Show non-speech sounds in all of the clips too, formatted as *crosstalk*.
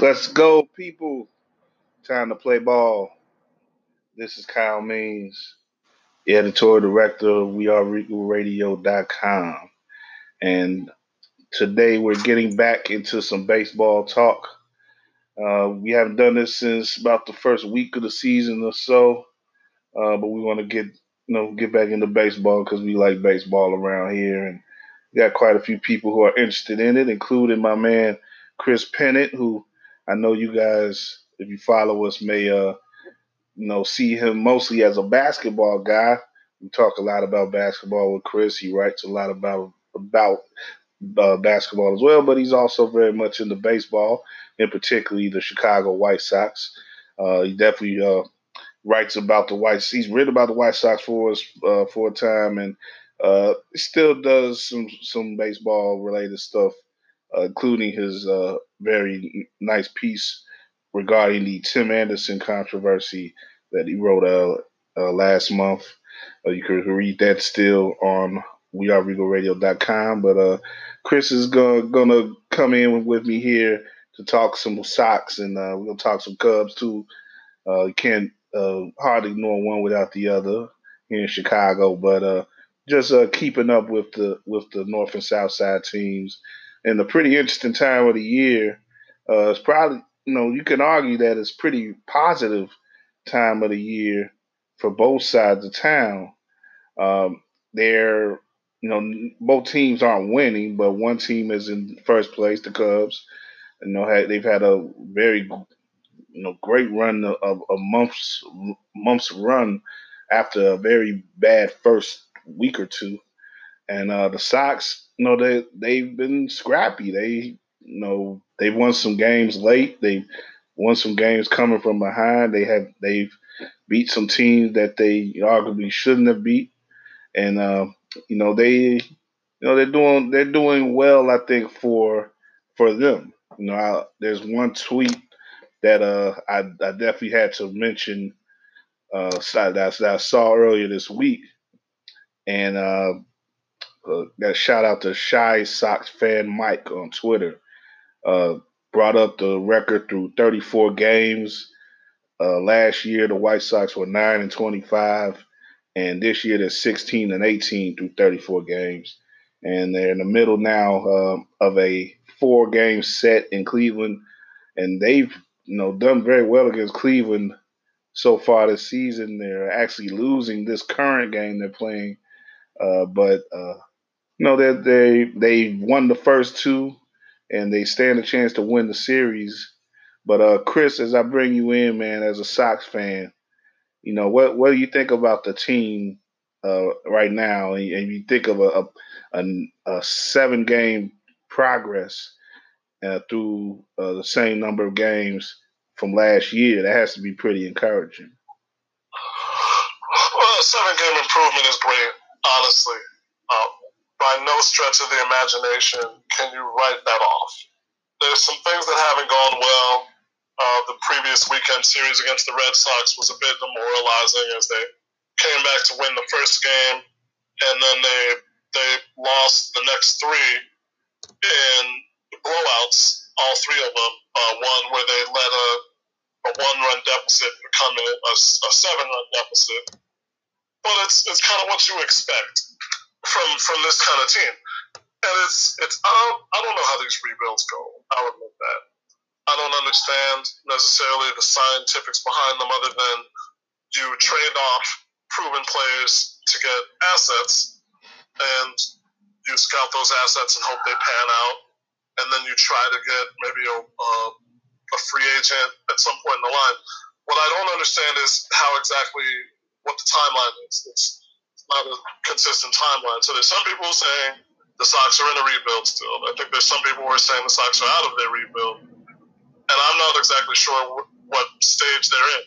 Let's go, people. Time to play ball. This is Kyle Means, the editorial director of WeAreRegalRadio.com. And today we're getting back into some baseball talk. Uh, we haven't done this since about the first week of the season or so, uh, but we want to get you know get back into baseball because we like baseball around here, and we got quite a few people who are interested in it, including my man Chris Pennant, who I know you guys, if you follow us, may uh, you know see him mostly as a basketball guy. We talk a lot about basketball with Chris. He writes a lot about about uh, basketball as well, but he's also very much into baseball, and particularly the Chicago White Sox. Uh, he definitely uh, writes about the White. Sox. He's written about the White Sox for us uh, for a time, and uh, still does some some baseball related stuff uh, including his uh, very nice piece regarding the Tim Anderson controversy that he wrote uh, uh last month. Uh, you can read that still on weareregalradio.com. But uh, Chris is gonna gonna come in with me here to talk some Sox, and we're gonna talk some Cubs too. you can't hardly ignore one without the other here in Chicago, but just keeping up with the with the North and South side teams and a pretty interesting time of the year. Uh, it's probably you know you can argue that it's pretty positive time of the year for both sides of town. Um, they're you know both teams aren't winning, but one team is in first place, the Cubs. You know they've had a very you know great run of a months months run after a very bad first week or two, and uh, the Sox you know they they've been scrappy. They you know they've won some games late. They've won some games coming from behind. They have they've beat some teams that they arguably shouldn't have beat, and uh, you know they you know they're doing they're doing well. I think for for them. You know, I, there's one tweet that uh I, I definitely had to mention uh that, I saw earlier this week, and uh uh, that shout out to ChiSox fan Mike on Twitter. Uh, brought up the record through 34 games. Uh, last year, the White Sox were 9 and 25, and this year they're 16 and 18 through 34 games. And they're in the middle now um, of a four game set in Cleveland, and they've you know done very well against Cleveland so far this season. They're actually losing this current game they're playing, uh, but uh, no, they they they won the first two, and they stand a chance to win the series. But uh, Chris, as I bring you in, man, as a Sox fan, you know what what do you think about the team uh, right now? And, and you think of a a, a seven game progress uh, through uh, the same number of games from last year, that has to be pretty encouraging. Well, a seven game improvement is great, honestly. Uh, by no stretch of the imagination can you write that off. There's some things that haven't gone well. Uh, the previous weekend series against the Red Sox was a bit demoralizing as they came back to win the first game, and then they they lost the next three in blowouts, all three of them. Uh, one where they let a, a one-run deficit become a, a, a seven-run deficit. But it's it's kind of what you expect from from this kind of team. And it's it's I don't, I don't know how these rebuilds go. I'll admit that. I don't understand necessarily the scientifics behind them, other than you trade off proven players to get assets, and you scout those assets and hope they pan out, and then you try to get maybe a, a, a free agent at some point in the line. What I don't understand is how exactly what the timeline is. It's not a consistent timeline. So there's some people saying the Sox are in a rebuild still. I think there's some people who are saying the Sox are out of their rebuild, and I'm not exactly sure what stage they're in.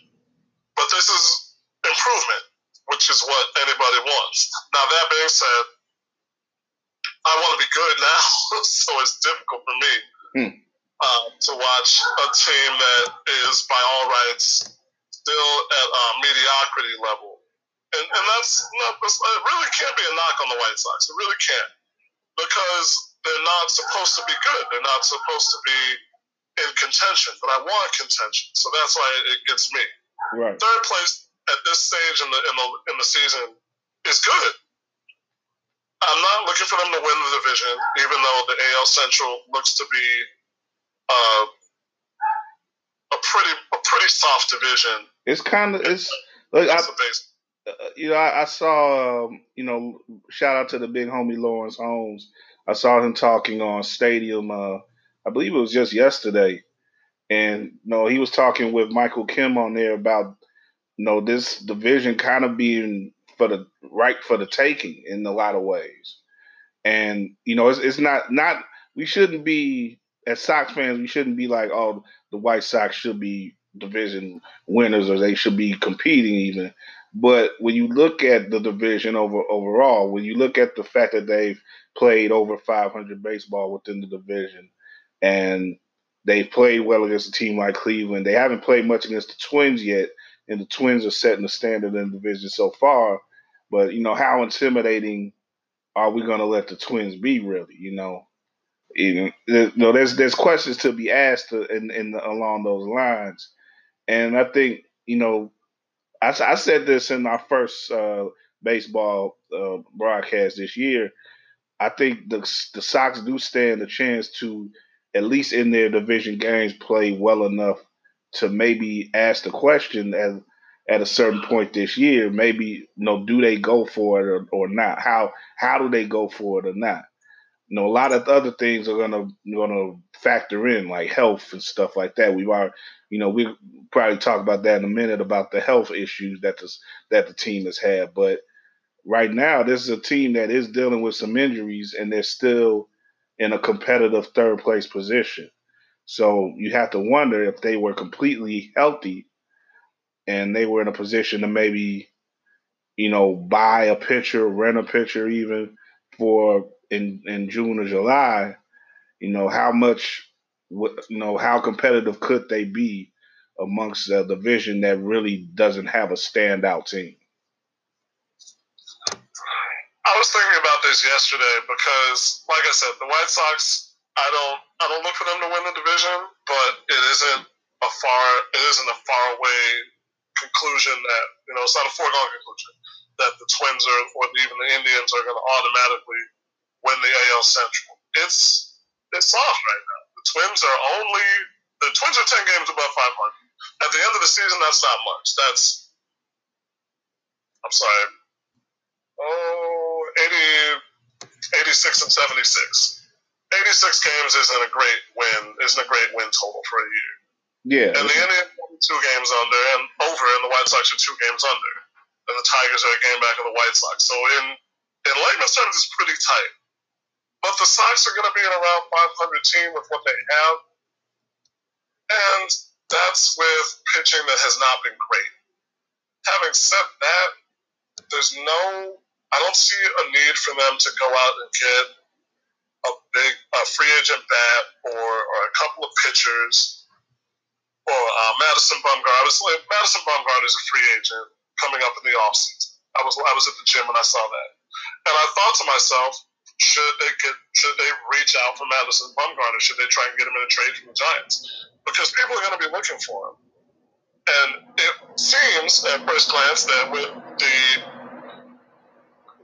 But this is improvement, which is what anybody wants. Now that being said, I want to be good now, *laughs* so it's difficult for me hmm. uh, to watch a team that is, by all rights, still at a mediocrity level and, and that's not, it really can't be a knock on the White Sox. It really can't. Because they're not supposed to be good. They're not supposed to be in contention, but I want contention, so that's why it gets me. Right. Third place at this stage in the in the in the season is good. I'm not looking for them to win the division, even though the AL Central looks to be uh, a pretty a pretty soft division. It's kind of it's like I, uh, you know I, I saw um, you know shout out to the big homie Lawrence Holmes. I saw him talking on Stadium. Uh, I believe it was just yesterday, and you know he was talking with Michael Kim on there about you know this division kind of being for the right for the taking in a lot of ways, and you know it's, it's not not we shouldn't be as Sox fans we shouldn't be like oh the White Sox should be division winners or they should be competing even. But when you look at the division over overall, when you look at the fact that they've played over 500 baseball within the division, and they've played well against a team like Cleveland, they haven't played much against the Twins yet, and the Twins are setting the standard in the division so far. But you know, how intimidating are we going to let the Twins be? Really, you know, even you know, there's there's questions to be asked in, in along those lines, and I think you know, I, I said this in our first uh, baseball uh, broadcast this year. I think the the Sox do stand a chance to at least in their division games play well enough to maybe ask the question at at a certain point this year. Maybe you know, do they go for it or, or not? How how do they go for it or not? you know, a lot of other things are gonna gonna factor in, like health and stuff like that. We've already, you know, we probably talk about that in a minute about the health issues that the that the team has had. But right now, this is a team that is dealing with some injuries, and they're still in a competitive third place position. So you have to wonder if they were completely healthy and they were in a position to maybe, you know, buy a pitcher, rent a pitcher, even for in in June or July, you know how much, you know how competitive could they be amongst a division that really doesn't have a standout team. I was thinking about this yesterday because, like I said, the White Sox. I don't. I don't look for them to win the division, but it isn't a far. It isn't a far away conclusion that you know. It's not a foregone conclusion that the Twins are, or even the Indians are going to automatically win the AL Central. It's it's soft right now. The Twins are only the Twins are ten games above 500. At the end of the season, that's not much. That's I'm sorry, oh 80, 86 and 76. 86 games isn't a great win. Isn't a great win total for a year. Yeah. And the Indians are two games under and over, and the White Sox are two games under, and the Tigers are a game back of the White Sox. So in in layman's terms, it's pretty tight. But the Sox are going to be in around 500 team with what they have. And that's with pitching that has not been great. Having said that, there's no, I don't see a need for them to go out and get a big a free agent bat or, or a couple of pitchers or uh, Madison Bumgarner. I was Madison Bumgarner is a free agent coming up in the offseason. I was I was at the gym and I saw that, and I thought to myself, should they get should they reach out for Madison Bumgarner? Should they try and get him in a trade from the Giants? Because people are going to be looking for him. And it seems at first glance that with the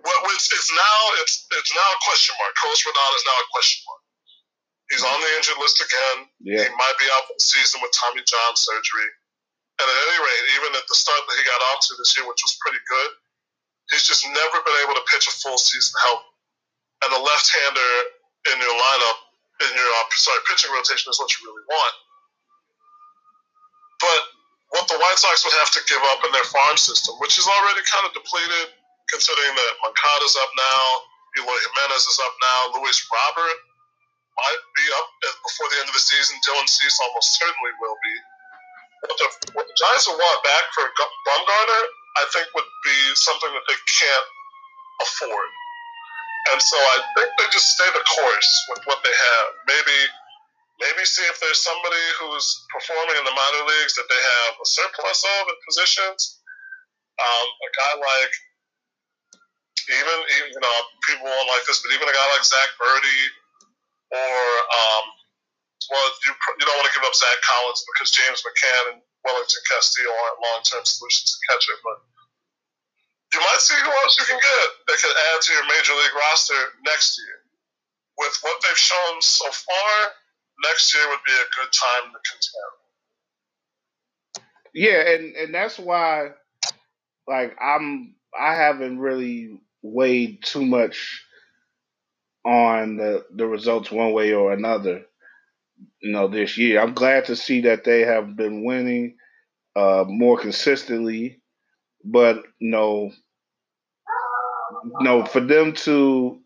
what which it's now it's it's now a question mark. Carlos Rodon is now a question mark. He's on the injured list again. Yeah. He might be out for the season with Tommy John surgery. And at any rate, even at the start that he got off to this year, which was pretty good, he's just never been able to pitch a full season healthy and a left-hander in your lineup in your uh, sorry pitching rotation is what you really want. But what the White Sox would have to give up in their farm system, which is already kind of depleted, considering that Moncada's up now, Eloy Jimenez is up now, Luis Robert might be up before the end of the season. Dylan Cease almost certainly will be. What the, what the Giants would want back for Bumgarner, I think, would be something that they can't afford. And so I think they just stay the course with what they have. Maybe maybe see if there's somebody who's performing in the minor leagues that they have a surplus of at positions. Um, a guy like even, even you know people won't like this, but even a guy like Zack Burdi or um, well, you, you don't want to give up Zack Collins because James McCann and Welington Castillo aren't long term solutions to catch it, but you might see who else you can get that could add to your major league roster next year. With what they've shown so far, next year would be a good time to contend. Yeah, and and that's why, like, I'm I haven't really weighed too much on the the results one way or another. You know, this year I'm glad to see that they have been winning uh, more consistently, but you know, know, for them to,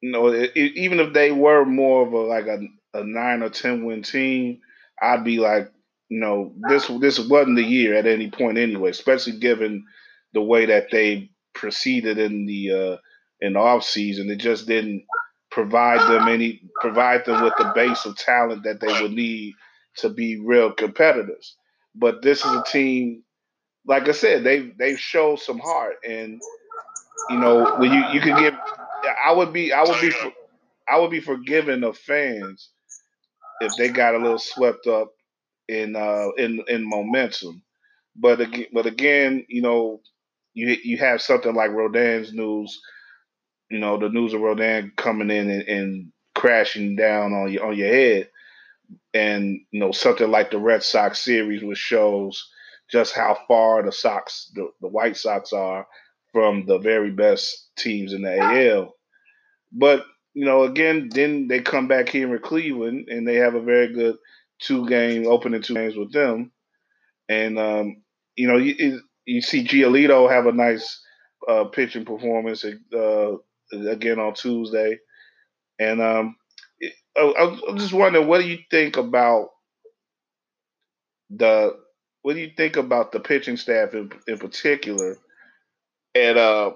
you know, it, it, even if they were more of a like a, a nine or ten win team, I'd be like, you know, this this wasn't the year at any point anyway, especially given the way that they proceeded in the uh, in the off season. It just didn't provide them any provide them with the base of talent that they would need to be real competitors. But this is a team, like I said, they they've showed some heart, and you know when you you can give, I would be I would be I would be forgiven of fans if they got a little swept up in uh in in momentum. But again, but again, you know, you you have something like Rodon's news, you know, the news of Rodon coming in and, and crashing down on your on your head, and you know something like the Red Sox series, which shows just how far the Sox, the, the White Sox, are from the very best teams in the AL. But you know, again, then they come back here in Cleveland and they have a very good two game opening two games with them, and um, you know, you, you see Giolito have a nice uh, pitching performance uh, again on Tuesday, and um, I, I'm just wondering, what do you think about the what do you think about the pitching staff in, in particular? And uh,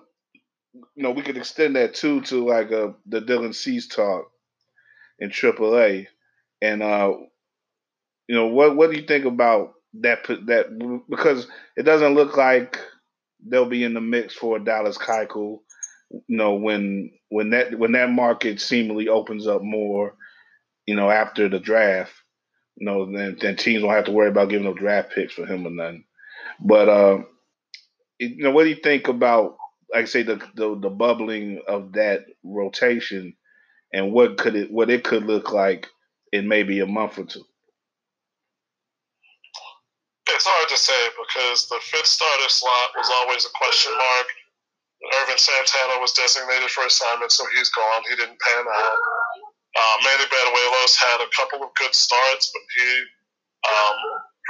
you know, we could extend that too to like uh, the Dylan Cease talk in AAA, and uh, you know, what what do you think about that? That because it doesn't look like they'll be in the mix for Dallas Keuchel. You know, when when that when that market seemingly opens up more, you know, after the draft, you know, then, then teams won't have to worry about giving up draft picks for him or nothing. But uh, you know, what do you think about, like I say, the, the the bubbling of that rotation, and what could it what it could look like in maybe a month or two? It's hard to say because the fifth starter slot was always a question mark. Ervin Santana was designated for assignment, so he's gone. He didn't pan out. Uh, Manny Banuelos had a couple of good starts, but he um,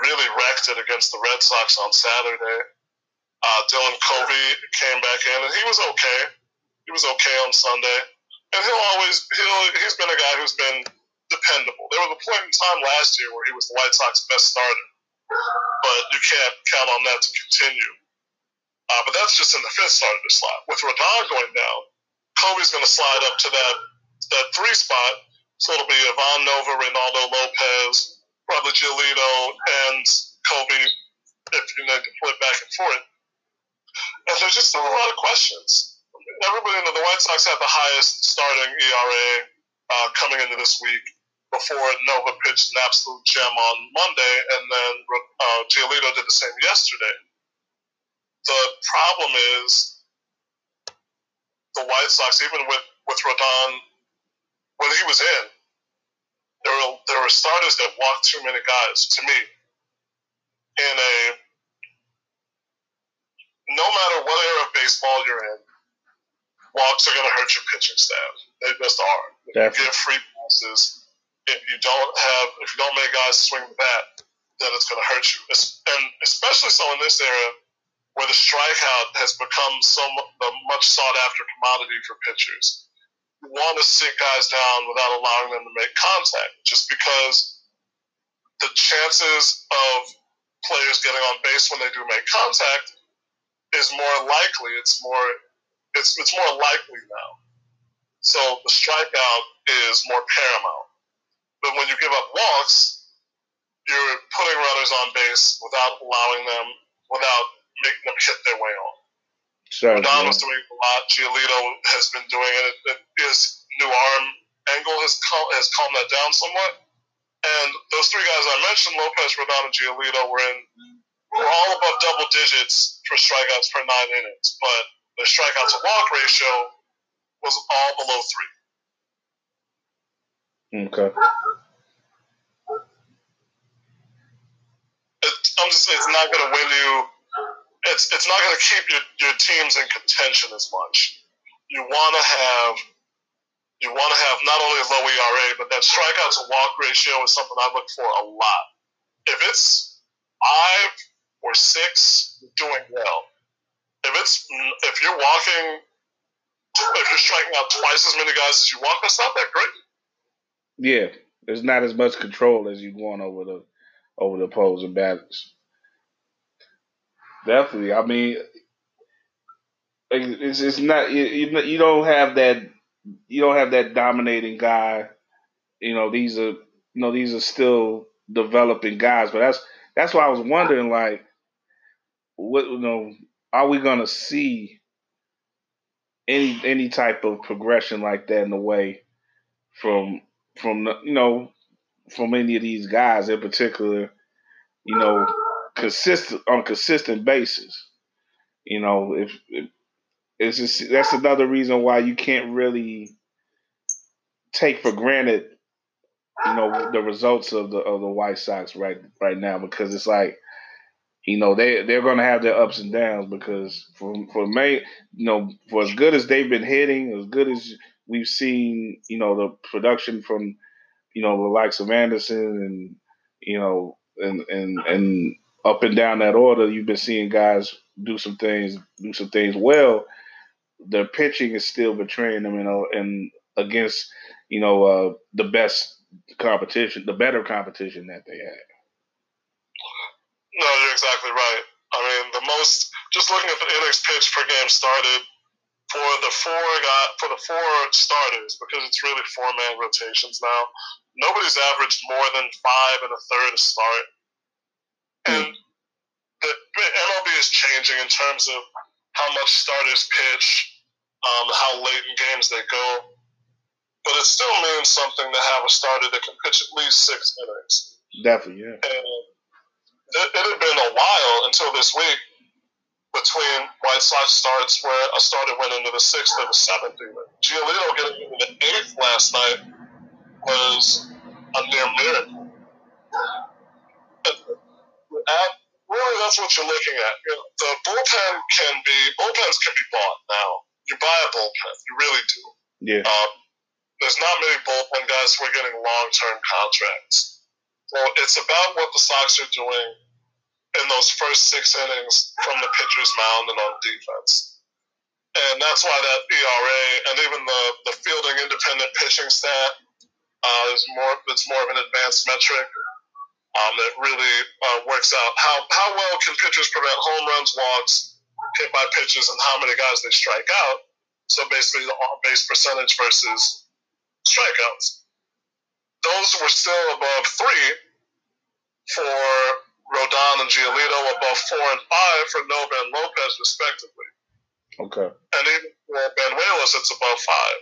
really wrecked it against the Red Sox on Saturday. Uh, Dylan Covey came back in, and he was okay. He was okay on Sunday, and he'll always he'll he's been a guy who's been dependable. There was a point in time last year where he was the White Sox best starter but you can't count on that to continue. Uh, but that's just in the fifth starter slot. With Rodon going down, Covey's going to slide up to that that three spot. So it'll be Ivan Nova, Reynaldo Lopez, probably Giolito, and Covey if you need to flip back and forth. And there's just still a lot of questions. Everybody in the White Sox had the highest starting ERA uh, coming into this week before Nova pitched an absolute gem on Monday, and then uh, Giolito did the same yesterday. The problem is the White Sox, even with, with Rodon, when he was in, there were, there were starters that walked too many guys to me in a no matter what era of baseball you're in, walks are going to hurt your pitching staff. They just are. If you give free passes, if you don't have if you don't make guys swing the bat, then it's going to hurt you. And especially so in this era where the strikeout has become so much sought after commodity for pitchers. You want to sit guys down without allowing them to make contact, just because the chances of players getting on base when they do make contact is more likely. It's more it's it's more likely now. So the strikeout is more paramount. But when you give up walks, you're putting runners on base without allowing them, without making them hit their way on. Sure, Don was doing a lot. Giolito has been doing it. His new arm angle has cal- has calmed that down somewhat. And those three guys I mentioned, Lopez, Rodon, and Giolito, were in were all above double digits for strikeouts per nine innings, but the strikeout to walk ratio was all below three. Okay. It, I'm just saying it's not going to win you. It's it's not going to keep your, your teams in contention as much. You want to have you want to have not only a low ERA, but that strikeout to walk ratio is something I look for a lot. If it's five or six, you're doing well. If it's if you're walking, if you're striking out twice as many guys as you walk, that's not that great. Yeah, there's not as much control as you want over the over the opposing batters. Definitely, I mean, it's it's not you, you don't have that you don't have that dominating guy. You know, these are you know these are still developing guys, but that's that's why I was wondering like what you know are we going to see any any type of progression like that in the way from from you know from any of these guys in particular you know consistent on a consistent basis? You know if, if it's just that's another reason why you can't really take for granted you know the results of the of the White Sox right right now because it's like you know they they're going to have their ups and downs because for for May, you know, for as good as they've been hitting, as good as we've seen, you know, the production from, you know, the likes of Anderson and you know, and and and up and down that order, you've been seeing guys do some things, do some things well. Their pitching is still betraying them, you know, and against, you know, uh, the best competition, the better competition that they had. No, you're exactly right. I mean, the most just looking at the innings pitched per game started for the four got for the four starters because it's really four man rotations now. Nobody's averaged more than five and a third a start, and mm. the MLB is changing in terms of how much starters pitch, um, how late in games they go. But it still means something to have a starter that can pitch at least six innings. Definitely, yeah. And it, it had been a while until this week between White Sox starts where a starter went into the sixth or the seventh even. Giolito getting into the eighth last night was a near miracle. And really, that's what you're looking at. The bullpen can be bullpens can be bought now. You buy a bullpen, you really do. Yeah. Um, there's not many bullpen guys who are getting long term contracts. Well, it's about what the Sox are doing in those first six innings from the pitcher's mound and on defense. And that's why that ERA and even the, the fielding independent pitching stat uh, is more it's more of an advanced metric um, that really uh, works out how, how well can pitchers prevent home runs, walks, hit by pitches, and how many guys they strike out. So basically, the on base percentage versus strikeouts those were still above three for Rodon and Giolito, above four and five for Nova and Lopez, respectively. Okay. And even for Banuelos, it's above five.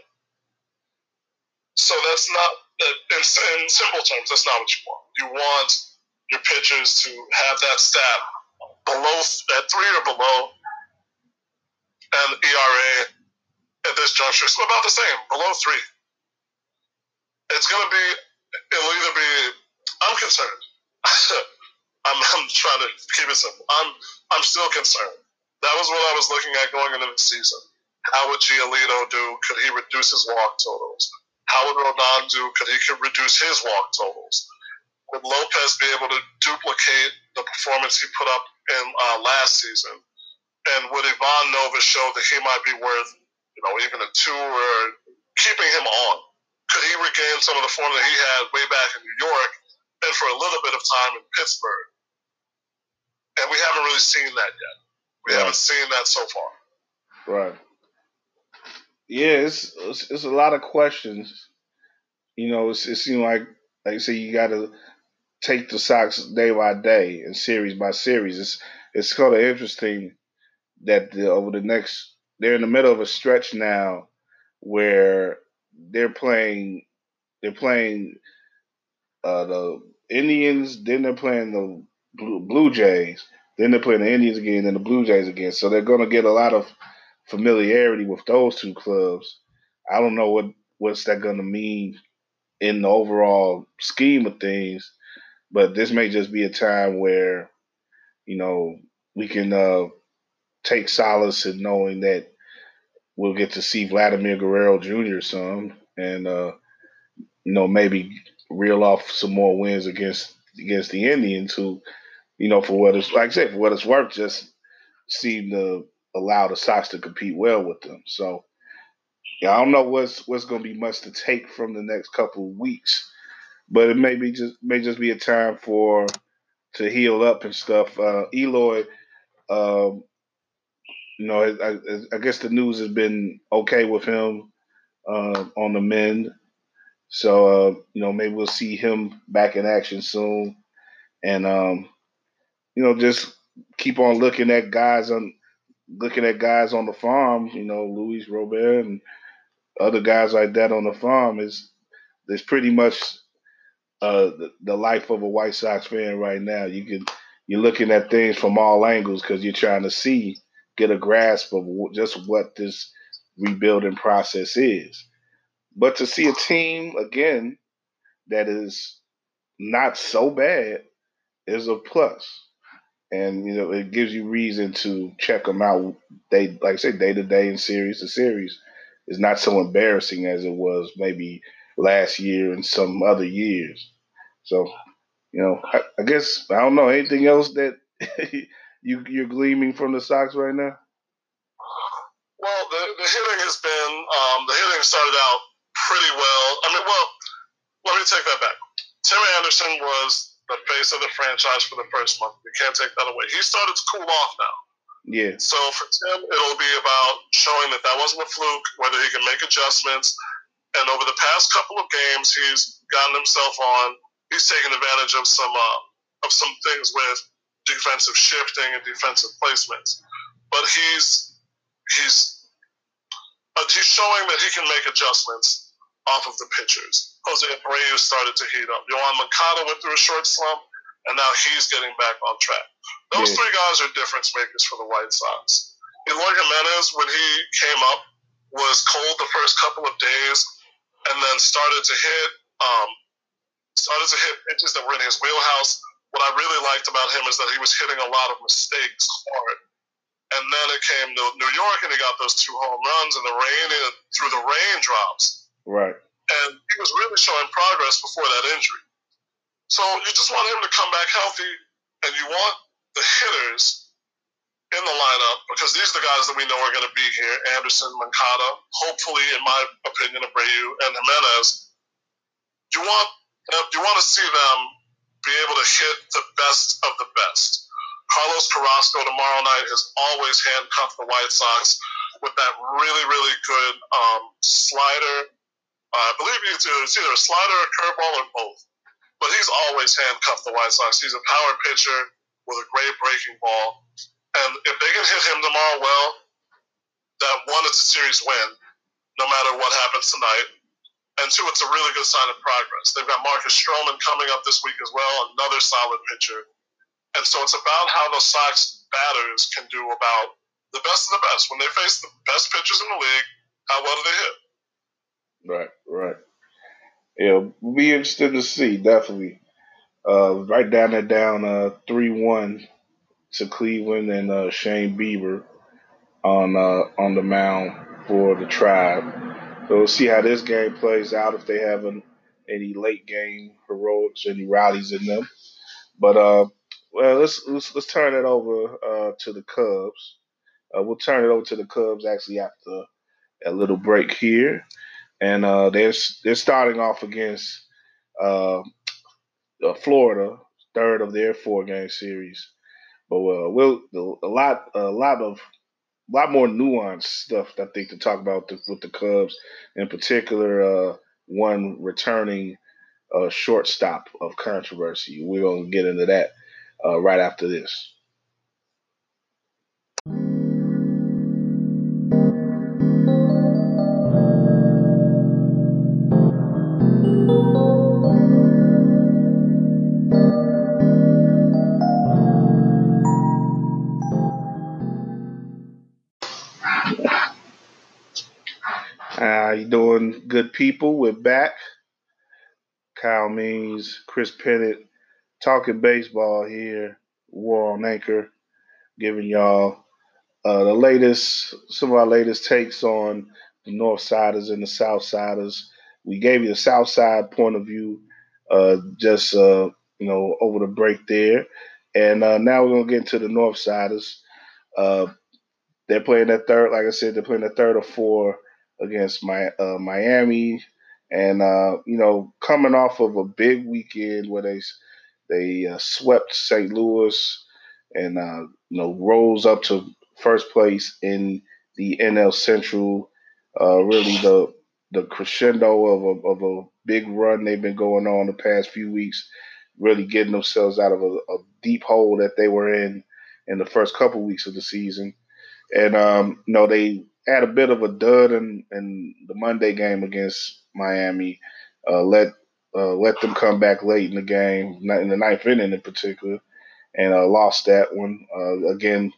So that's not, in, in simple terms, that's not what you want. You want your pitchers to have that stat below at three or below, and ERA at this juncture is about the same, below three. It's going to be it'll either be I'm concerned. *laughs* I'm, I'm trying to keep it simple. I'm I'm still concerned. That was what I was looking at going into the season. How would Giolito do? Could he reduce his walk totals? How would Rodon do? Could he could reduce his walk totals? Would Lopez be able to duplicate the performance he put up in uh, last season? And would Ivan Nova show that he might be worth, you know, even a two or keeping him on? Could he regain some of the form that he had way back in New York and for a little bit of time in Pittsburgh? And we haven't really seen that yet. We right. haven't seen that so far. Right. Yeah, it's, it's, it's a lot of questions. You know, it's, it seems like like you say you got to take the Sox day by day and series by series. It's it's kind of interesting that the, over the next they're in the middle of a stretch now where they're playing they're playing uh, the Indians. Then they're playing the Blue, Jays. Then they're playing the Indians again, and the Blue Jays again. So they're going to get a lot of familiarity with those two clubs. I don't know what what's that going to mean in the overall scheme of things, but this may just be a time where, you know, we can uh, take solace in knowing that we'll get to see Vladimir Guerrero Jr. some, and uh, you know maybe reel off some more wins against against the Indians, who, you know, for what it's like I said, for what it's worth, just seem to allow the Sox to compete well with them. So, yeah, I don't know what's what's going to be much to take from the next couple of weeks, but it may be just may just be a time for to heal up and stuff. Uh, Eloy, um, you know, I, I, guess the news has been okay with him uh, on the mend. So, uh, you know, maybe we'll see him back in action soon. And, um, you know, just keep on looking at guys on looking at guys on the farm, you know, Luis Robert and other guys like that on the farm is is pretty much uh, the, the life of a White Sox fan right now. You can you're looking at things from all angles because you're trying to see get a grasp of just what this rebuilding process is. But to see a team again that is not so bad is a plus. And you know it gives you reason to check them out. They like I say day to day and series to series is not so embarrassing as it was maybe last year and some other years. So you know I, I guess I don't know anything else that *laughs* you you're gleaming from the Sox right now? Well, the, the hitting has been um, the hitting started out pretty well. I mean, well, let me take that back. Tim Anderson was the face of the franchise for the first month. You can't take that away. He started to cool off now. Yeah. So for Tim, it'll be about showing that that wasn't a fluke, whether he can make adjustments. And over the past couple of games, he's gotten himself on. He's taken advantage of some uh, of some things with defensive shifting and defensive placements. But he's he's uh, he's showing that he can make adjustments off of the pitchers. Jose Abreu started to heat up. Yoan Moncada went through a short slump, and now he's getting back on track. Those yeah. three guys are difference makers for the White Sox. Eloy Jimenez, when he came up, was cold the first couple of days, and then started to hit um, started to hit pitches that were in his wheelhouse what I really liked about him is that he was hitting a lot of mistakes hard. And then it came to New York, and he got those two home runs in the rain and through the raindrops. Right. And he was really showing progress before that injury. So you just want him to come back healthy, and you want the hitters in the lineup because these are the guys that we know are going to be here: Anderson, Moncada, hopefully, in my opinion, Abreu and Jimenez. You want you want to see them be able to hit the best of the best. Carlos Carrasco tomorrow night has always handcuffed the White Sox with that really, really good um, slider. Uh, I believe it's either a slider, a curveball, or both. But he's always handcuffed the White Sox. He's a power pitcher with a great breaking ball. And if they can hit him tomorrow well, that one, it's a series win, no matter what happens tonight. And two, it's a really good sign of progress. They've got Marcus Stroman coming up this week as well, another solid pitcher. And so it's about how the Sox batters can do about the best of the best. When they face the best pitchers in the league, how well do they hit? Right, right. Yeah, we'll be interested to see, definitely. Uh, right down there, down uh, 3 1 to Cleveland and uh, Shane Bieber on uh, on the mound for the Tribe. So we'll see how this game plays out if they have an, any late game heroics, any rallies in them. But uh, well, let's let's, let's turn it over uh, to the Cubs. Uh, we'll turn it over to the Cubs actually after a little break here, and uh, they're they're starting off against uh, uh Florida, third of their four game series. But uh, we'll a lot a lot of a lot more nuanced stuff I think to talk about the, with the Cubs, in particular, uh, one returning uh, shortstop of controversy. We're gonna get into that uh, right after this. Good people? We're back. Kyle Means, Chris Pennant, talking baseball here. WARR on Anchor, giving y'all uh, the latest, some of our latest takes on the North Siders and the South Siders. We gave you the South Side point of view uh, just uh, you know over the break there, and uh, now we're gonna get into the North Siders. Uh, they're playing that third, like I said, they're playing the third or four against my uh, Miami, and uh, you know coming off of a big weekend where they they swept St. Louis and you know rose up to first place in the NL Central. Uh, really, the the crescendo of a, of a big run they've been going on the past few weeks, really getting themselves out of a, a deep hole that they were in in the first couple weeks of the season. And um, you know, they had a bit of a dud in, in the Monday game against Miami. Uh, let uh, let them come back late in the game, in the ninth inning in particular, and uh, lost that one. Uh, again,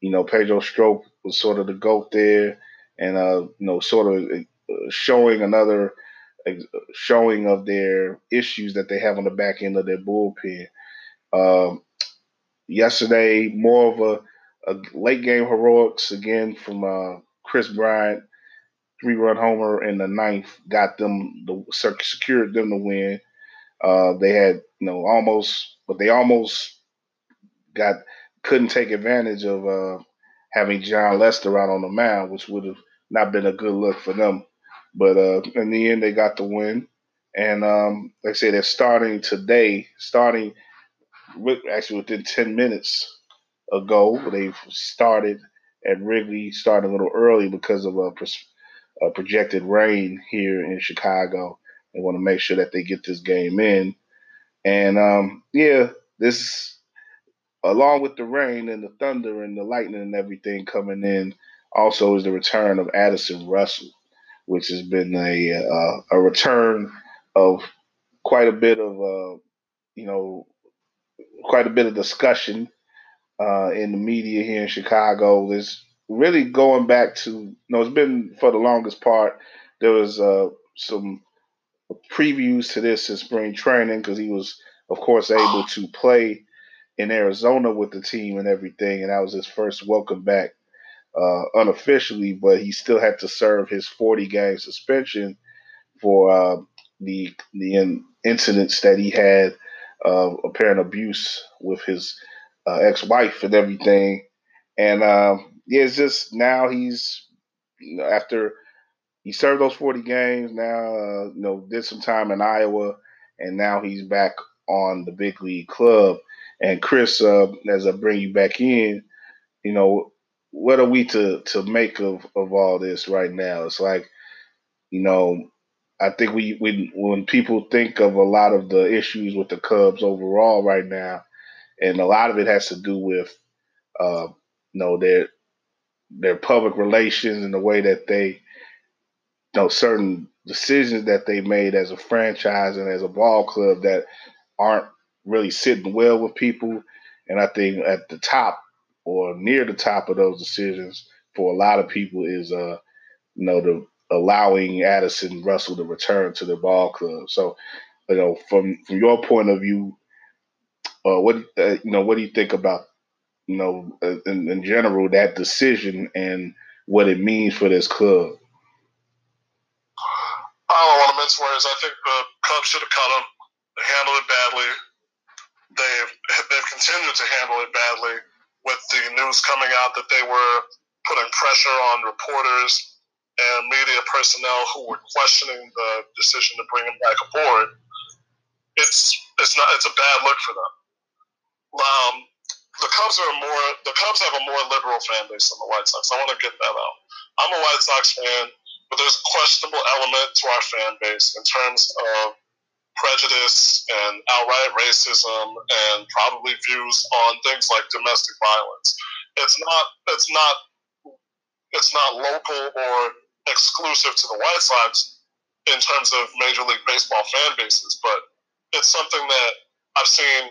you know, Pedro Strop was sort of the goat there, and uh, you know, sort of uh, showing another showing of their issues that they have on the back end of their bullpen. Um, yesterday, more of a, a, late game heroics again from Kris Bryant, three run homer in the ninth, got them the secured them the win. Uh, they had you know almost, but they almost got couldn't take advantage of uh, having Jon Lester out on the mound, which would have not been a good look for them. But uh, in the end, they got the win. And um, like I say, they're starting today, starting with, actually within 10 minutes ago. They've started at Wrigley, started a little early because of a, a projected rain here in Chicago. They want to make sure that they get this game in. And um, yeah, this along with the rain and the thunder and the lightning and everything coming in, also is the return of Addison Russell, which has been a uh, a return of quite a bit of uh, you know quite a bit of discussion uh, in the media here in Chicago. Is really going back to you know it's been for the longest part. There was uh, some previews to this in spring training because he was of course able to play in Arizona with the team and everything, and that was his first welcome back uh, unofficially. But he still had to serve his 40 game suspension for uh, the the in, incidents that he had of uh, apparent abuse with his uh, ex wife and everything. And um, yeah, it's just now he's you know, after he served those 40 games. Now uh, you know did some time in Iowa, and now he's back on the big league club. And Chris, uh, as I bring you back in, you know, what are we to to make of of all this right now? It's like, you know, I think we when when people think of a lot of the issues with the Cubs overall right now, and a lot of it has to do with, uh, you know, their their public relations and the way that they, you know, certain decisions that they made as a franchise and as a ball club that aren't really sitting well with people. And I think at the top or near the top of those decisions for a lot of people is uh you know the allowing Addison Russell to return to the ball club. So you know from from your point of view, uh, what uh, you know what do you think about you know uh, in, in general that decision and what it means for this club? I don't want to mince words. I think the Cubs should have cut him. They handled it badly they've they've continued to handle it badly with the news coming out that they were putting pressure on reporters and media personnel who were questioning the decision to bring him back aboard. It's it's not it's a bad look for them. Um, the Cubs are more the Cubs have a more liberal fan base than the White Sox. I want to get that out. I'm a White Sox fan, but there's a questionable element to our fan base in terms of prejudice and outright racism and probably views on things like domestic violence. It's not it's not it's not local or exclusive to the White Sox in terms of Major League Baseball fan bases, but it's something that I've seen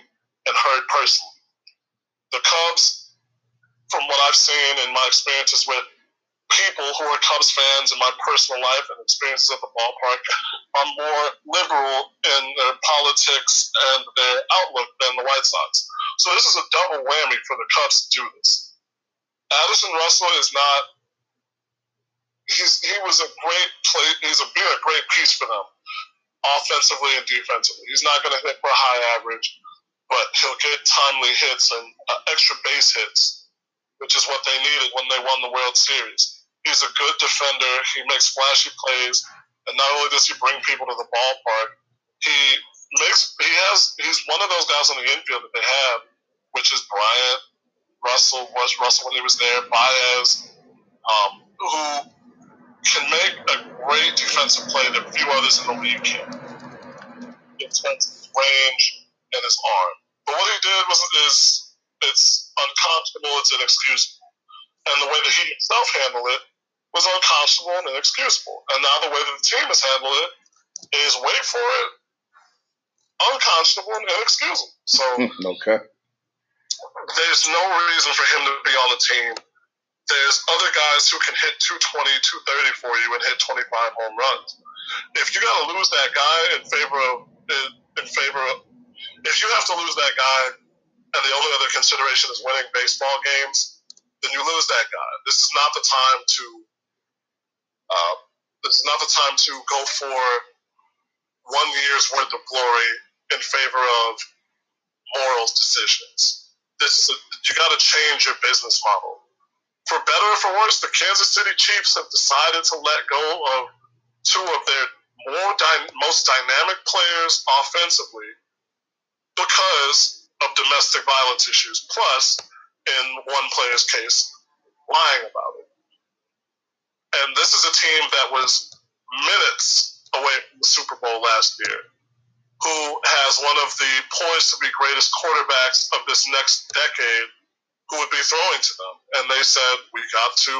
and heard personally. The Cubs, from what I've seen in my experiences with people who are Cubs fans in my personal life and experiences at the ballpark are more liberal in their politics and their outlook than the White Sox. So this is a double whammy for the Cubs to do this. Addison Russell is not. He's he was a great play. He's a, been a great piece for them, offensively and defensively. He's not going to hit for a high average, but he'll get timely hits and uh, extra base hits, which is what they needed when they won the World Series. He's a good defender. He makes flashy plays, and not only does he bring people to the ballpark, he makes he has he's one of those guys on the infield that they have, which is Bryant, Russell was Russell when he was there, Baez, um, who can make a great defensive play that few others in the league can. Defensive range and his arm. But what he did was is it's unconscionable, it's inexcusable. And the way that he himself handled it was unconscionable and inexcusable. And now the way that the team has handled it is wait for it, unconscionable and inexcusable. So *laughs* okay. There's no reason for him to be on the team. There's other guys who can hit 220, 230 for you and hit 25 home runs. If you got to lose that guy in favor of in favor of if you have to lose that guy and the only other consideration is winning baseball games, then you lose that guy. This is not the time to uh, this is not the time to go for one year's worth of glory in favor of morals decisions. This is a, you got to change your business model. For better or for worse, the Kansas City Chiefs have decided to let go of two of their more most dynamic players offensively because of domestic violence issues. Plus, in one player's case, lying about it. And this is a team that was minutes away from the Super Bowl last year who has one of the poised to be greatest quarterbacks of this next decade who would be throwing to them. And they said, we got to,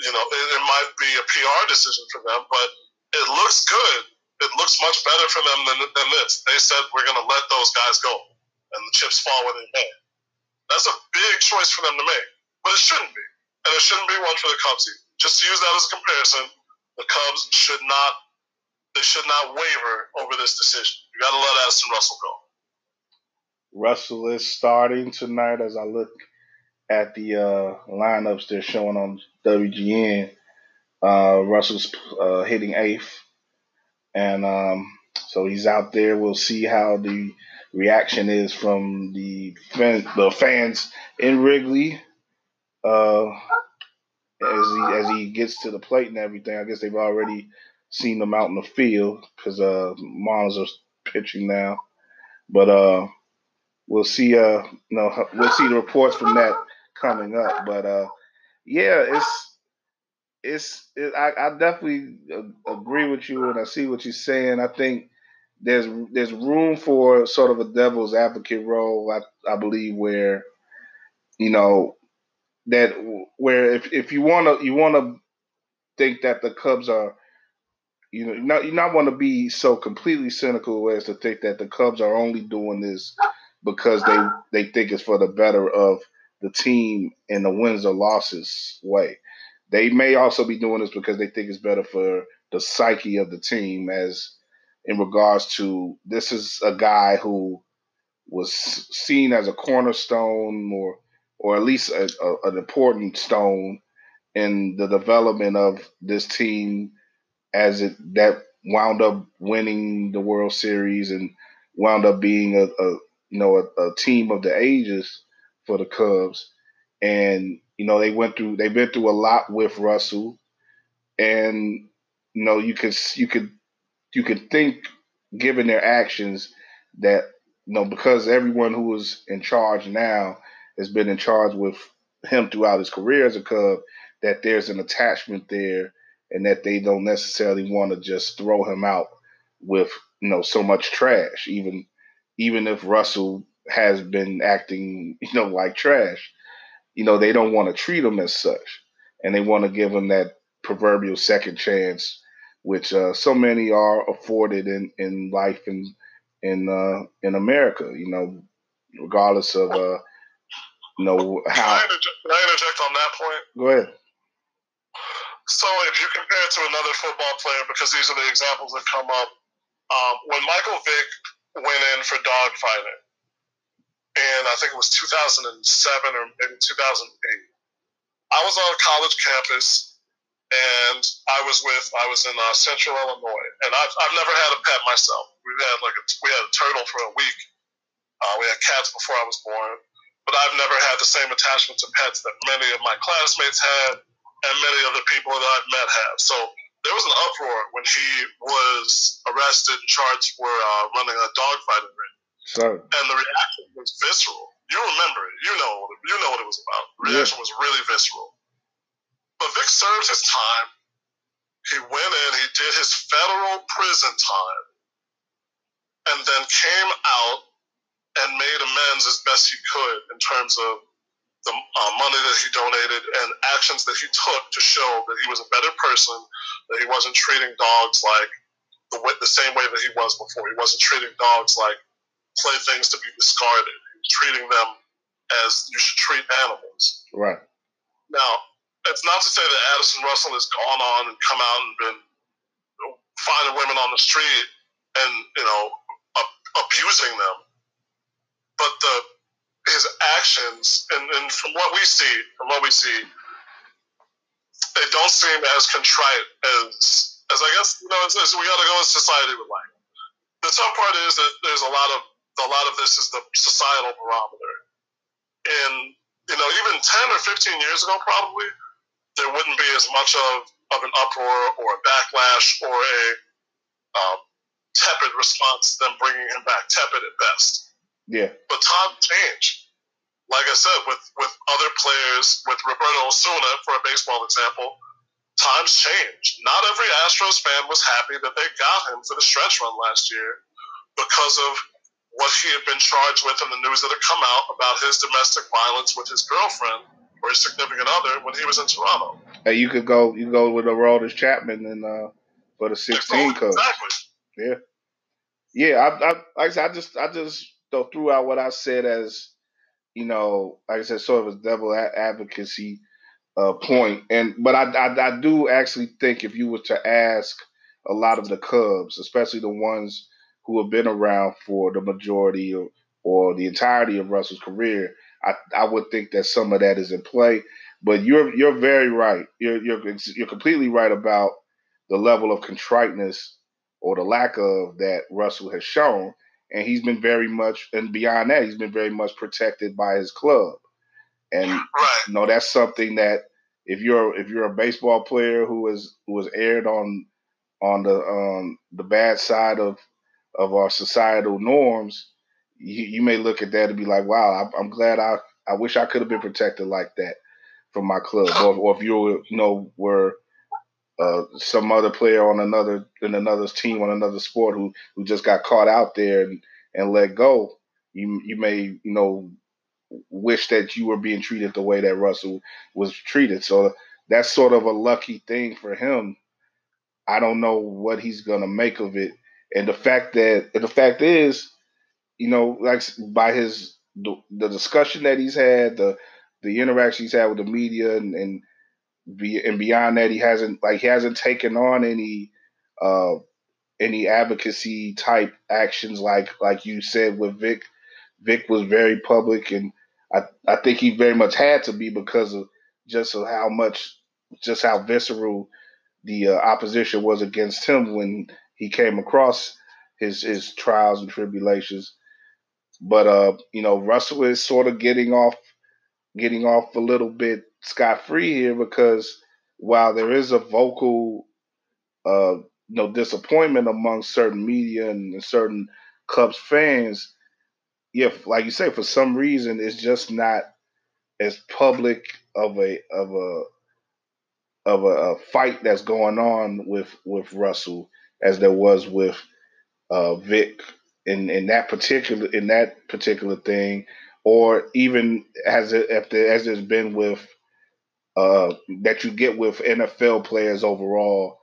you know, it, it might be a PR decision for them, but it looks good. It looks much better for them than, than this. They said, we're going to let those guys go and the chips fall where they may. That's a big choice for them to make, but it shouldn't be. And it shouldn't be one for the Cubs either. Just to use that as a comparison, the Cubs should not they should not waver over this decision. You got to let Addison Russell go. Russell is starting tonight as I look at the uh, lineups they're showing on WGN. Uh, Russell's uh, hitting eighth, and um, so he's out there. We'll see how the reaction is from the fan, the fans in Wrigley uh, as he as he gets to the plate and everything. I guess they've already seen them out in the field because uh, Marlins are pitching now. But uh, we'll see. Uh, we'll see the reports from that coming up. But uh, yeah, it's it's. It, I, I definitely agree with you, and I see what you're saying. I think there's there's room for sort of a devil's advocate role. I I believe where you know that where if if you want to you want to think that the Cubs are you know, not you not want to be so completely cynical as to think that the Cubs are only doing this because they they think it's for the better of the team in the wins or losses way. They may also be doing this because they think it's better for the psyche of the team, as in regards to this is a guy who was seen as a cornerstone or or at least a, a, an important stone in the development of this team as it that wound up winning the World Series and wound up being a, a you know a, a, team of the ages for the Cubs. And you know they went through they've been through a lot with Russell, and you know you could you could you could think given their actions that you know because everyone who is in charge now has been in charge with him throughout his career as a Cub that there's an attachment there and that they don't necessarily want to just throw him out with you know so much trash even even if Russell has been acting *laughs* you know like trash you know they don't want to treat them as such and they want to give them that proverbial second chance which uh, so many are afforded in in life in in uh, in America you know regardless of uh you know how can I, interject, can I interject on that point? Go ahead. So if you compare it to another football player, because these are the examples that come up, um, when Michael Vick went in for dogfighting, and I think it was 2007 or maybe 2008, I was on a college campus, and I was with I was in uh, Central Illinois, and I've, I've never had a pet myself. We had like a, we had a turtle for a week. Uh, we had cats before I was born, but I've never had the same attachment to pets that many of my classmates had and many of the people that I've met have. So there was an uproar when he was arrested and charged for uh, running a dogfighting ring. So, and the reaction was visceral. You remember it. You know. You know what it was about. The reaction yeah. was really visceral. But Vick served his time. He went in. He did his federal prison time, and then came out and made amends as best he could in terms of the uh, money that he donated and actions that he took to show that he was a better person, that he wasn't treating dogs like the, the same way that he was before. He wasn't treating dogs like playthings to be discarded. Treating them as you should treat animals. Right. Now, it's not to say that Addison Russell has gone on and come out and been finding women on the street and you know abusing them, but the his actions, and, and from what we see, from what we see, they don't seem as contrite as as I guess you know as, as we got to go as society would like. The tough part is that there's a lot of a lot of this is the societal barometer, and you know even ten or fifteen years ago probably there wouldn't be as much of of an uproar or a backlash or a um, tepid response than bringing him back, tepid at best. Yeah. But time changed. Like I said, with, with other players, with Roberto Osuna, for a baseball example, times changed. Not every Astros fan was happy that they got him for the stretch run last year because of what he had been charged with and the news that had come out about his domestic violence with his girlfriend or his significant other when he was in Toronto. Hey, you could go you go with Aroldis Chapman and uh, for the sixteen Cubs. Exactly. Yeah. Yeah, I, I, like I said, I just, I just threw out what I said as, you know, like I said, sort of a devil advocacy uh, point, and but I, I, I do actually think if you were to ask a lot of the Cubs, especially the ones who have been around for the majority of, or the entirety of Russell's career, I, I would think that some of that is in play. But you're you're very right. You're you're you're completely right about the level of contriteness or the lack of that Russell has shown and he's been very much and beyond that he's been very much protected by his club and right. you know that's something that if you're if you're a baseball player who was who was erred on on the um the bad side of of our societal norms you, you may look at that and be like wow I'm, I'm glad I I wish I could have been protected like that from my club or, or if you you know were uh, some other player on another in another team on another sport who who just got caught out there and, and let go, you you may you know wish that you were being treated the way that Russell was treated. So that's sort of a lucky thing for him. I don't know what he's gonna make of it, and the fact that and the fact is, you know, like by his the, the discussion that he's had, the the interaction he's had with the media, and, and be, and beyond that, he hasn't like he hasn't taken on any uh, any advocacy type actions like like you said with Vick. Vick was very public, and I I think he very much had to be because of just of how much just how visceral the uh, opposition was against him when he came across his his trials and tribulations. But uh, you know, Russell is sort of getting off getting off a little bit scot free here because while there is a vocal, uh, you know, disappointment among certain media and certain Cubs fans, if like you say, for some reason, it's just not as public of a of a of a, a fight that's going on with with Russell as there was with uh, Vick in in that particular in that particular thing, or even as it, as there's been with uh, that you get with NFL players overall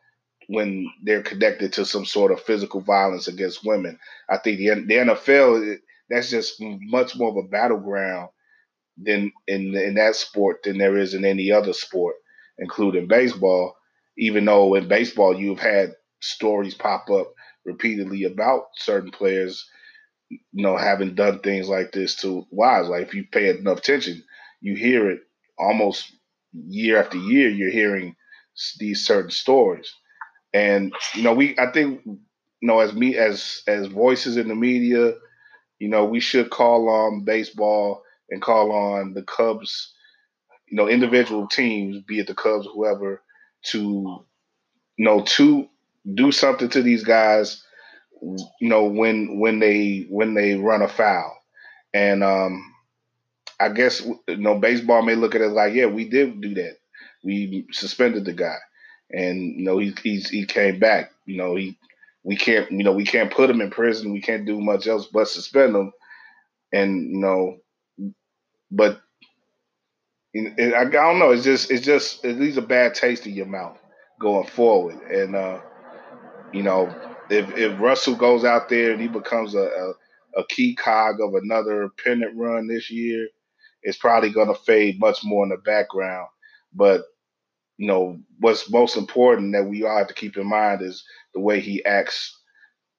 when they're connected to some sort of physical violence against women. I think the, the NFL that's just much more of a battleground than in in that sport than there is in any other sport, including baseball. even though in baseball you've had stories pop up repeatedly about certain players, you know, having done things like this to wives. Like if you pay enough attention, you hear it almost year after year. You're hearing these certain stories, and you know, we I think you know as me as as voices in the media, you know, we should call on baseball and call on the Cubs, you know, individual teams, be it the Cubs, whoever, to you know to do something to these guys you know when when they when they run a foul and um i guess you know baseball may look at it like yeah we did do that. We suspended the guy. And you know he he's, he came back. You know he we can't you know we can't put him in prison. We can't do much else but suspend him. And you know but I don't know. It's just it's just it leaves a bad taste in your mouth going forward. And uh you know, if if Russell goes out there and he becomes a, a, a key cog of another pennant run this year, it's probably going to fade much more in the background. But you know, what's most important that we all have to keep in mind is the way he acts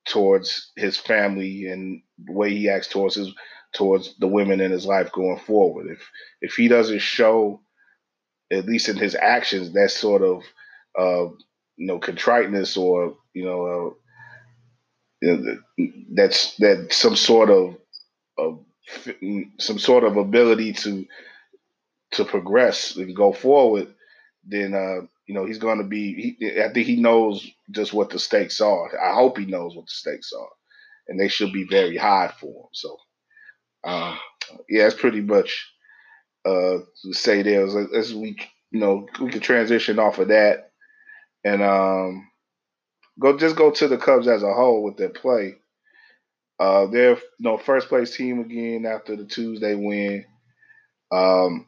towards his family and the way he acts towards his towards the women in his life going forward. If if he doesn't show, at least in his actions, that sort of uh, you know contriteness or you know, uh, that's that some sort of, of some sort of ability to to progress and go forward, then uh, you know he's going to be. He, I think he knows just what the stakes are. I hope he knows what the stakes are, and they should be very high for him. So, um, yeah, it's pretty much uh, to say there. As, as we, you know, we can transition off of that, and um, go just go to the Cubs as a whole with their play. Uh, they're you know first place team again after the Tuesday win. Um,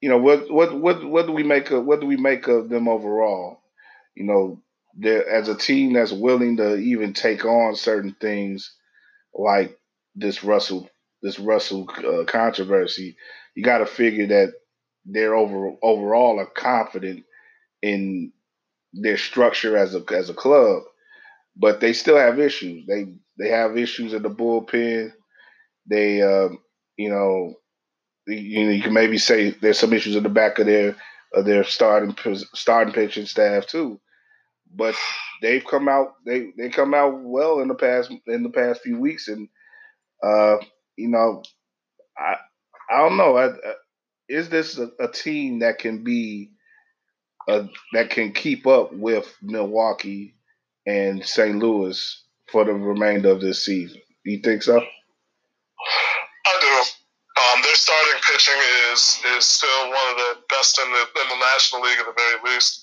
you know what what what what do we make of what do we make of them overall? You know, as a team that's willing to even take on certain things like this Russell this Russell uh, controversy. You got to figure that they're over overall are confident in their structure as a as a club, but they still have issues. They they have issues in the bullpen. They um, you know you know you can maybe say there's some issues in the back of their of their starting starting pitching staff too. But they've come out they they come out well in the past in the past few weeks and uh you know I I don't know I, I, is this a, a team that can be uh, that can keep up with Milwaukee and St. Louis for the remainder of this season. Do you think so? I do. Um, their starting pitching is is still one of the best in the in the National League at the very least.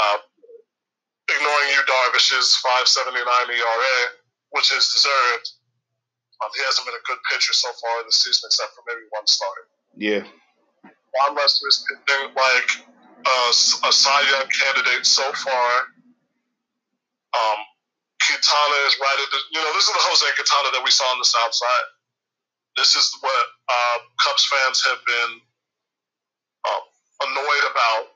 Uh, ignoring you, Darvish's 5.79 ERA, which is deserved. Um, he hasn't been a good pitcher so far this season, except for maybe one start. Yeah. Jon Lester is pitching like a, a Cy Young candidate so far. Um, Quintana is right at the, you know, this is the Jose Quintana that we saw on the South Side. This is what uh, Cubs fans have been uh, annoyed about.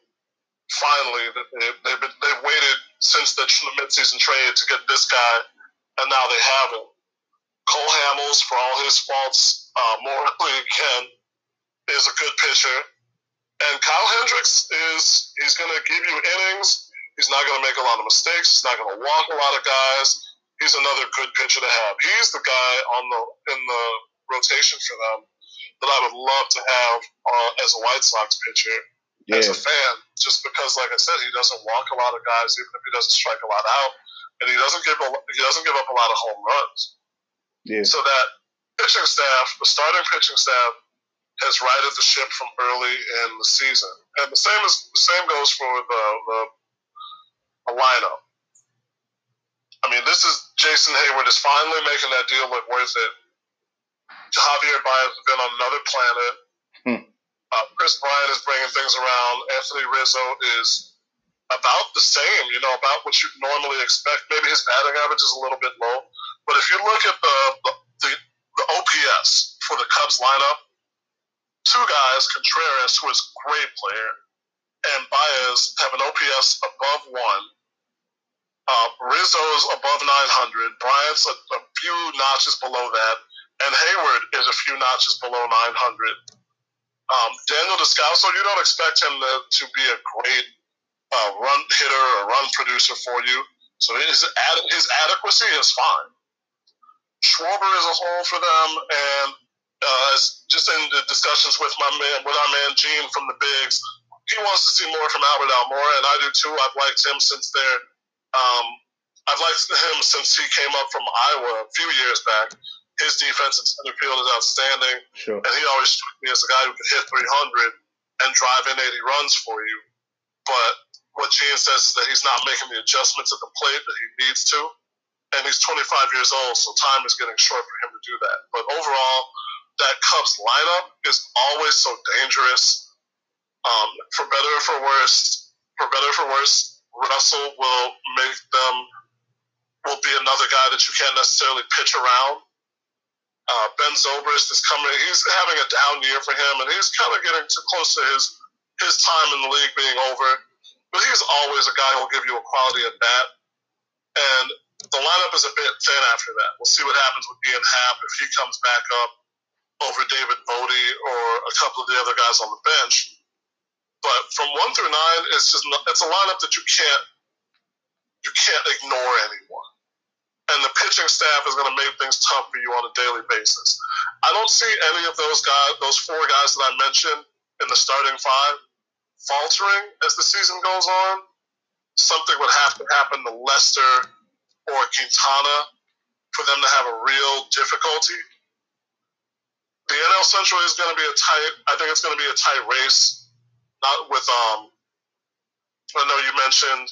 Finally, that they, they've been, they've waited since the midseason trade to get this guy, and now they have him. Cole Hamels, for all his faults, uh, morally again, is a good pitcher. And Kyle Hendricks is he's going to give you innings. He's not going to make a lot of mistakes. He's not going to walk a lot of guys. He's another good pitcher to have. He's the guy on the in the rotation for them that I would love to have uh, as a White Sox pitcher yeah. as a fan, just because, like I said, he doesn't walk a lot of guys, even if he doesn't strike a lot out, and he doesn't give a, he doesn't give up a lot of home runs. Yeah. So that pitching staff, the starting pitching staff, has righted the ship from early in the season, and the same is the same goes for the the, the lineup. I mean, this is Jason Heyward is finally making that deal look worth it. Javier Baez has been on another planet. Hmm. Uh, Kris Bryant is bringing things around. Anthony Rizzo is about the same, you know, about what you'd normally expect. Maybe his batting average is a little bit low, but if you look at the the, the, the OPS for the Cubs lineup, two guys, Contreras, who is a great player, and Baez have an OPS above one. Uh, Rizzo's above 900. Bryant's a, a few notches below that, and Heyward is a few notches below 900. Um, Daniel Descalso, you don't expect him to, to be a great uh, run hitter or run producer for you. So his ad- his adequacy is fine. Schwarber is a hole for them, and uh, just in the discussions with my man, with our man Gene from the Bigs, he wants to see more from Albert Almora, and I do too. I've liked him since there. Um, I've liked him since he came up from Iowa a few years back. His defense in center field is outstanding, sure. and he always struck me as a guy who could hit 300 and drive in 80 runs for you. But what Gene says is that he's not making the adjustments at the plate that he needs to, and he's 25 years old, so time is getting short for him to do that. But overall, that Cubs lineup is always so dangerous. Um, for better or for worse, for better or for worse, Russell will make them will be another guy that you can't necessarily pitch around. Uh, ben Zobrist is coming. He's having a down year for him, and he's kind of getting too close to his his time in the league being over. But he's always a guy who will give you a quality at bat. And the lineup is a bit thin after that. We'll see what happens with Ian Happ if he comes back up over David Bote or a couple of the other guys on the bench. But from one through nine, it's just it's a lineup that you can't you can't ignore anyone. And the pitching staff is going to make things tough for you on a daily basis. I don't see any of those guys, those four guys that I mentioned in the starting five, faltering as the season goes on. Something would have to happen to Lester or Quintana for them to have a real difficulty the NL Central is going to be a tight. I think it's going to be a tight race. Not with um. I know you mentioned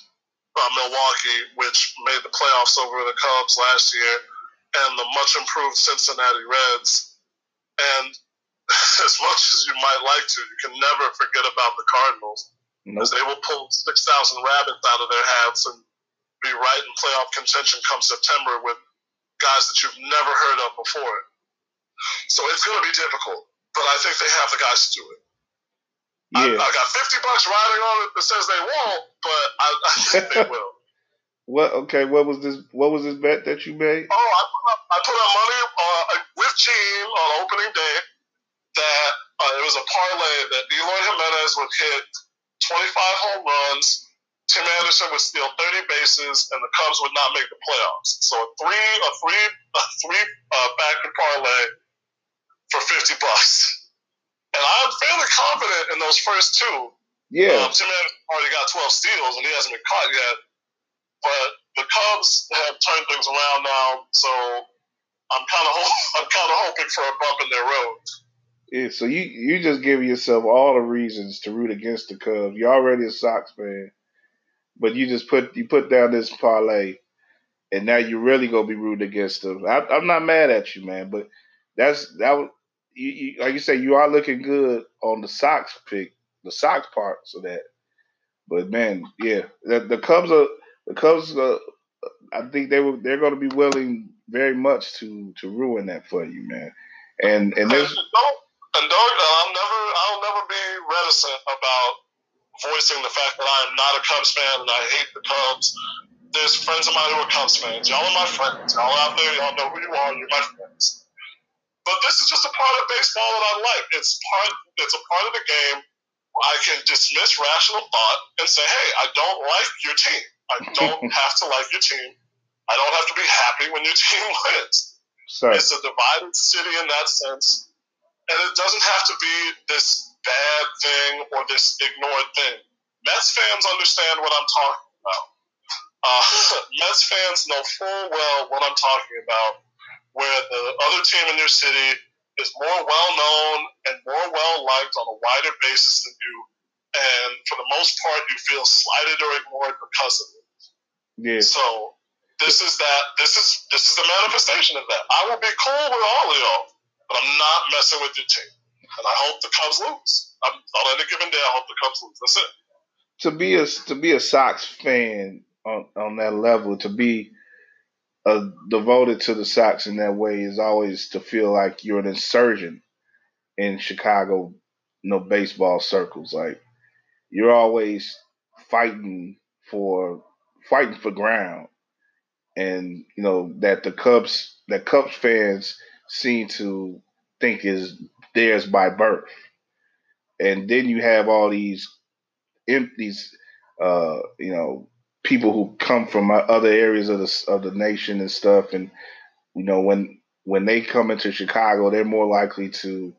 uh, Milwaukee, which made the playoffs over the Cubs last year, and the much improved Cincinnati Reds. And *laughs* as much as you might like to, you can never forget about the Cardinals, because nope. they will pull six thousand rabbits out of their hats and be right in playoff contention come September with guys that you've never heard of before. So it's going to be difficult, but I think they have the guys to do it. Yeah. I, I got 50 bucks riding on it that says they won't, but I, I think they will. *laughs* What? Okay. What was this? What was this bet that you made? Oh, I put up, I put up money uh, with Gene on opening day that uh, it was a parlay that Eloy Jimenez would hit 25 home runs, Tim Anderson would steal 30 bases, and the Cubs would not make the playoffs. So a three, a three, a three uh, backer parlay for 50 bucks. And I'm fairly confident in those first two. Yeah. Um, Tim already got 12 steals and he hasn't been caught yet. But the Cubs have turned things around now, so I'm kind of *laughs* I'm kind of hoping for a bump in their road. Yeah, so you you just give yourself all the reasons to root against the Cubs. You're already a Sox fan, but you just put you put down this parlay, and now you're really gonna be rooting against them. I, I'm not mad at you, man, but that's that you, you, like you say, you are looking good on the Sox pick, the Sox parts of that. But man, yeah, the, the Cubs are the Cubs. Are, I think they were they're going to be willing very much to to ruin that for you, man. And and there's and don't I'll never I'll never be reticent about voicing the fact that I am not a Cubs fan and I hate the Cubs. There's friends of mine who are Cubs fans. Y'all are my friends. Y'all out there, y'all know who you are. You're my friends. But this is just a part of baseball that I like. It's part. It's a part of the game. I can dismiss rational thought and say, "Hey, I don't like your team. I don't *laughs* have to like your team. I don't have to be happy when your *laughs* team wins." Sorry. It's a divided city in that sense, and it doesn't have to be this bad thing or this ignored thing. Mets fans understand what I'm talking about. Uh, *laughs* Mets fans know full well what I'm talking about where the other team in your city is more well known and more well liked on a wider basis than you, and for the most part, you feel slighted or ignored because of it. Yeah. So this is that. This is this is the manifestation of that. I will be cool with all of y'all, but I'm not messing with your team, and I hope the Cubs lose. I'm, on any given day, I hope the Cubs lose. That's it. To be a to be a Sox fan on on that level, to be uh, devoted to the Sox in that way is always to feel like you're an insurgent in Chicago, you know, baseball circles. Like you're always fighting for fighting for ground, and you know that the Cubs that Cubs fans seem to think is theirs by birth, and then you have all these these uh, you know people who come from other areas of the of the nation and stuff, and you know when when they come into Chicago, they're more likely to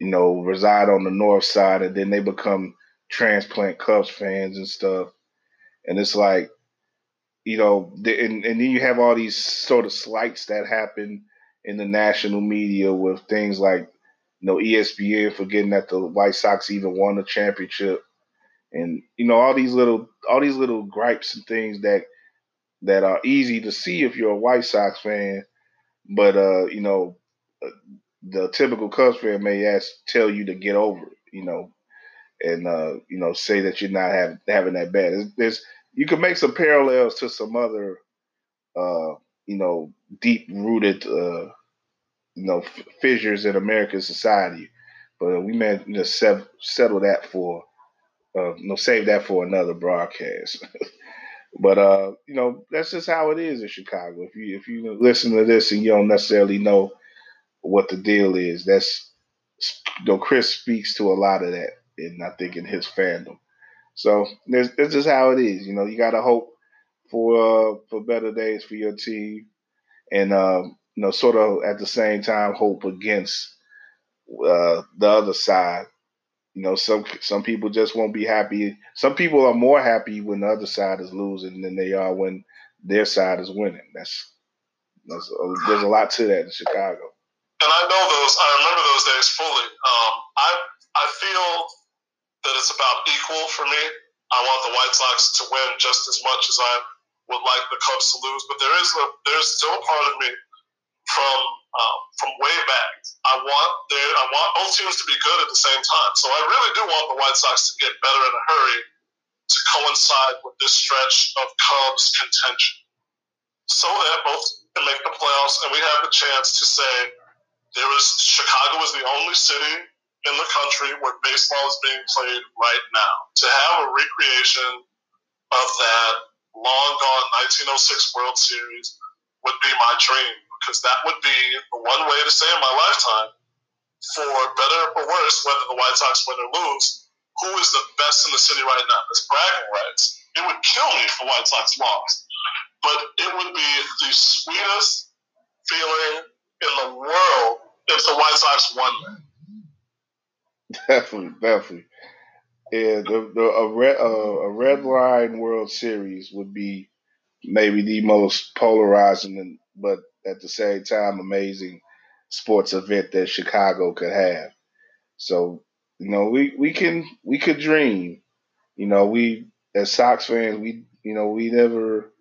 you know reside on the north side, and then they become transplant Cubs fans and stuff, and it's like you know, and, and then you have all these sort of slights that happen in the national media with things like, you know, ESPN forgetting that the White Sox even won a championship, and you know all these little all these little gripes and things that that are easy to see if you're a White Sox fan, but uh, you know, uh, the typical Cubs fan may ask tell you to get over it, you know, and uh, you know say that you're not having having that bad. There's, there's you can make some parallels to some other, uh, you know, deep rooted, uh, you know, f- fissures in American society. But we may just settle that for, uh, know, save that for another broadcast. *laughs* but uh, you know, that's just how it is in Chicago. If you if you listen to this and you don't necessarily know what the deal is, that's know, Chris speaks to a lot of that, and I think in his fandom. So this, is how it is. You know, you got to hope for uh, for better days for your team, and um, you know, sort of at the same time hope against uh, the other side. You know, some some people just won't be happy. Some people are more happy when the other side is losing than they are when their side is winning. That's, that's there's a lot to that in Chicago. And I know those. I remember those days fully. Um, I I feel that it's about equal for me. I want the White Sox to win just as much as I would like the Cubs to lose. But there is a, there's still a part of me from um, from way back. I want there I want both teams to be good at the same time. So I really do want the White Sox to get better in a hurry to coincide with this stretch of Cubs contention, so that both can make the playoffs and we have the chance to say there is Chicago is the only city in the country where baseball is being played right now. To have a recreation of that long gone 1906 World Series would be my dream because that would be the one way to say in my lifetime, for better or worse, whether the White Sox win or lose, who is the best in the city right now? It's bragging rights. It would kill me if the White Sox lost, but it would be the sweetest feeling in the world if the White Sox won Definitely, definitely. Yeah, the, the a red uh, a red line World Series would be maybe the most polarizing, but at the same time, amazing sports event that Chicago could have. So, you know, we we can we could dream. You know, we as Sox fans, we you know we never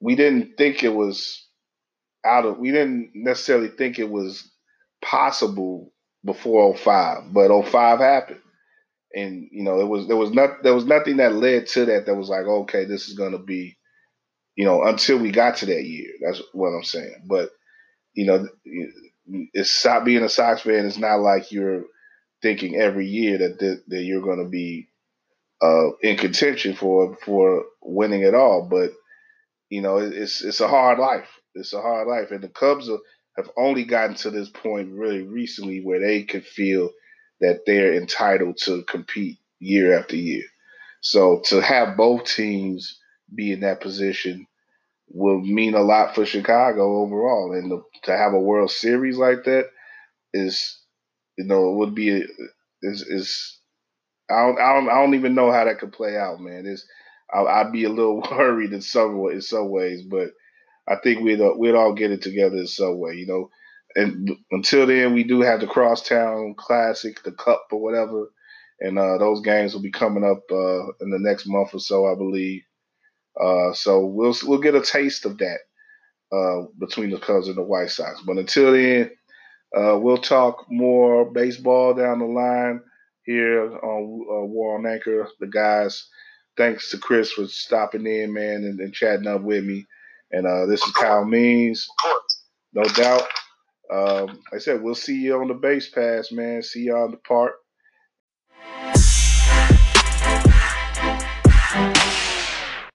we didn't think it was out of we didn't necessarily think it was possible before 05, but 05 happened. And you know, it was there was not there was nothing that led to that that was like, okay, this is gonna be, you know, until we got to that year. That's what I'm saying. But you know, it's being a Sox fan. It's not like you're thinking every year that that, that you're going to be uh, in contention for for winning at all. But you know, it's it's a hard life. It's a hard life, and the Cubs are have only gotten to this point really recently where they can feel that they're entitled to compete year after year. So to have both teams be in that position will mean a lot for Chicago overall, and the, to have a World Series like that is, you know, it would be is is I don't, I don't I don't even know how that could play out, man. Is I'd be a little *laughs* worried in some in some ways, but I think we'd uh, we'd all get it together in some way, you know. And until then, we do have the Crosstown Classic, the Cup or whatever, and uh, those games will be coming up uh, in the next month or so, I believe. Uh, so we'll we'll get a taste of that uh, between the Cubs and the White Sox. But until then, uh, we'll talk more baseball down the line here on WARR on Anchor. The guys, thanks to Chris for stopping in, man, and, and chatting up with me. And uh, this is Kyle Means, no doubt. Um, like I said, we'll see you on the base pass, man. See you on the park.